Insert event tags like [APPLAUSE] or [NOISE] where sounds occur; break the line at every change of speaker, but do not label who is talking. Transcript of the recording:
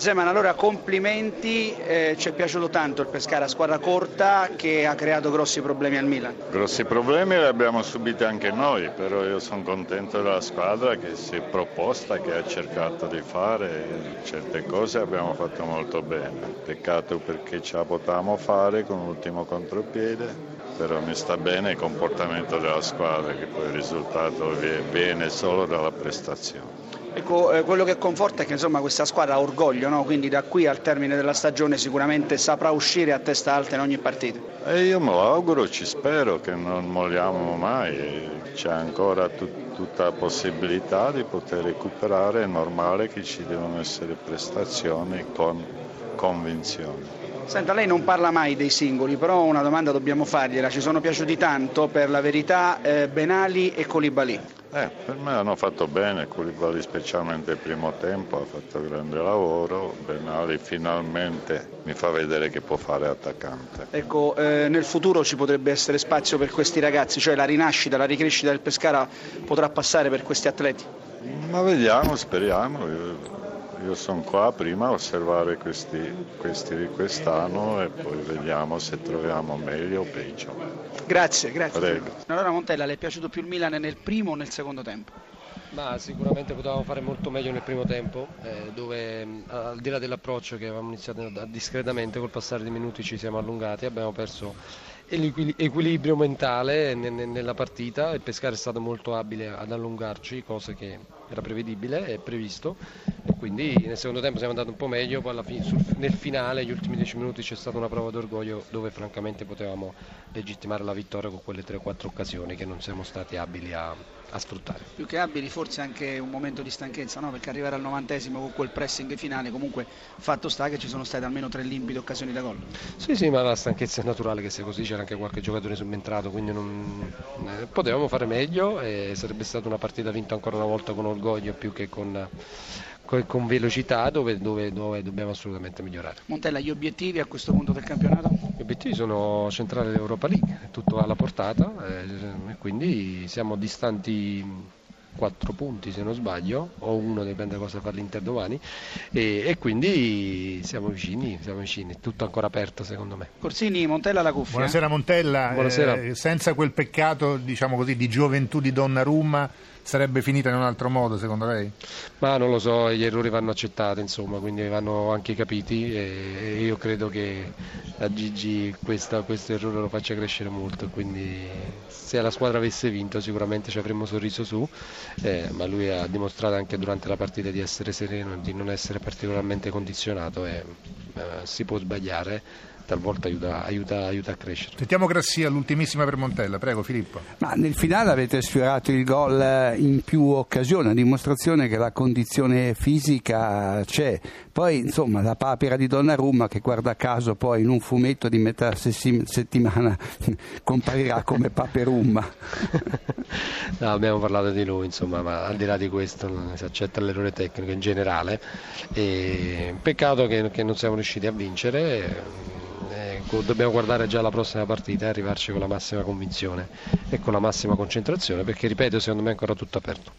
Zeman, allora complimenti, eh, ci è piaciuto tanto il Pescara, squadra corta che ha creato grossi problemi al Milan.
Grossi problemi li abbiamo subiti anche noi, però io sono contento della squadra che si è proposta, che ha cercato di fare certe cose, abbiamo fatto molto bene. Peccato perché ce la potevamo fare con l'ultimo contropiede, però mi sta bene il comportamento della squadra, che poi il risultato viene solo dalla prestazione.
Ecco, eh, quello che conforta è che insomma, questa squadra ha orgoglio, no? quindi da qui al termine della stagione sicuramente saprà uscire a testa alta in ogni partita.
E io me lo auguro, ci spero che non molliamo mai, c'è ancora tut- tutta la possibilità di poter recuperare, è normale che ci devono essere prestazioni con convinzione.
Senta, lei non parla mai dei singoli, però una domanda dobbiamo fargliela. Ci sono piaciuti tanto, per la verità, eh, Benali e Colibali?
Eh, per me hanno fatto bene, Colibali specialmente il primo tempo ha fatto grande lavoro, Benali finalmente mi fa vedere che può fare attaccante.
Ecco, eh, nel futuro ci potrebbe essere spazio per questi ragazzi, cioè la rinascita, la ricrescita del Pescara potrà passare per questi atleti?
Ma vediamo, speriamo. Io sono qua prima a osservare questi, questi di quest'anno e poi vediamo se troviamo meglio o peggio.
Grazie, grazie.
Prego.
Allora Montella, le è piaciuto più il Milan nel primo o nel secondo tempo?
Ma sicuramente potevamo fare molto meglio nel primo tempo, eh, dove al di là dell'approccio che avevamo iniziato discretamente, col passare dei minuti ci siamo allungati, abbiamo perso l'equilibrio mentale nella partita, il Pescara è stato molto abile ad allungarci, cosa che era prevedibile e previsto e quindi nel secondo tempo siamo andati un po' meglio, poi fine, sul, nel finale, gli ultimi dieci minuti c'è stata una prova d'orgoglio dove francamente potevamo legittimare la vittoria con quelle 3-4 occasioni che non siamo stati abili a, a sfruttare.
Più che abili forse anche un momento di stanchezza, no? perché arrivare al novantesimo con quel pressing finale comunque fatto sta che ci sono state almeno tre limpide occasioni da gol.
Sì, sì, ma la stanchezza è naturale che sia così, c'era anche qualche giocatore subentrato, quindi non... eh, potevamo fare meglio e sarebbe stata una partita vinta ancora una volta con orgoglio più che con con velocità dove, dove, dove, dobbiamo assolutamente migliorare.
Montella, gli obiettivi a questo punto del campionato?
Gli obiettivi sono centrare l'Europa League, è tutto alla portata eh, e quindi siamo distanti 4 punti se non sbaglio, o uno dipende da cosa fa l'Inter domani, e, e, quindi siamo vicini, siamo vicini, è tutto ancora aperto secondo me.
Corsini, Montella la cuffia.
Buonasera Montella,
Buonasera.
Eh, senza quel peccato diciamo così, di gioventù di Donnarumma sarebbe finita in un altro modo secondo lei?
Ma non lo so, gli errori vanno accettati insomma, quindi vanno anche capiti e io credo che a Gigi questa, questo errore lo faccia crescere molto, quindi se la squadra avesse vinto sicuramente ci avremmo sorriso su, eh, ma lui ha dimostrato anche durante la partita di essere sereno, di non essere particolarmente condizionato e eh, si può sbagliare talvolta aiuta, aiuta, aiuta, a crescere.
Sentiamo Grassia, l'ultimissima per Montella, prego Filippo.
Ma nel finale avete sfiorato il gol eh, in più occasioni, a dimostrazione che la condizione fisica c'è. Poi insomma la papera di Donnarumma che guarda caso poi in un fumetto di metà settimana [LAUGHS] comparirà come Paperumma. [LAUGHS]
no, abbiamo parlato di lui, insomma, ma al di là di questo non si accetta l'errore tecnico in generale. E peccato che, che non siamo riusciti a vincere Ecco, dobbiamo guardare già la prossima partita e arrivarci con la massima convinzione e con la massima concentrazione perché ripeto secondo me è ancora tutto aperto.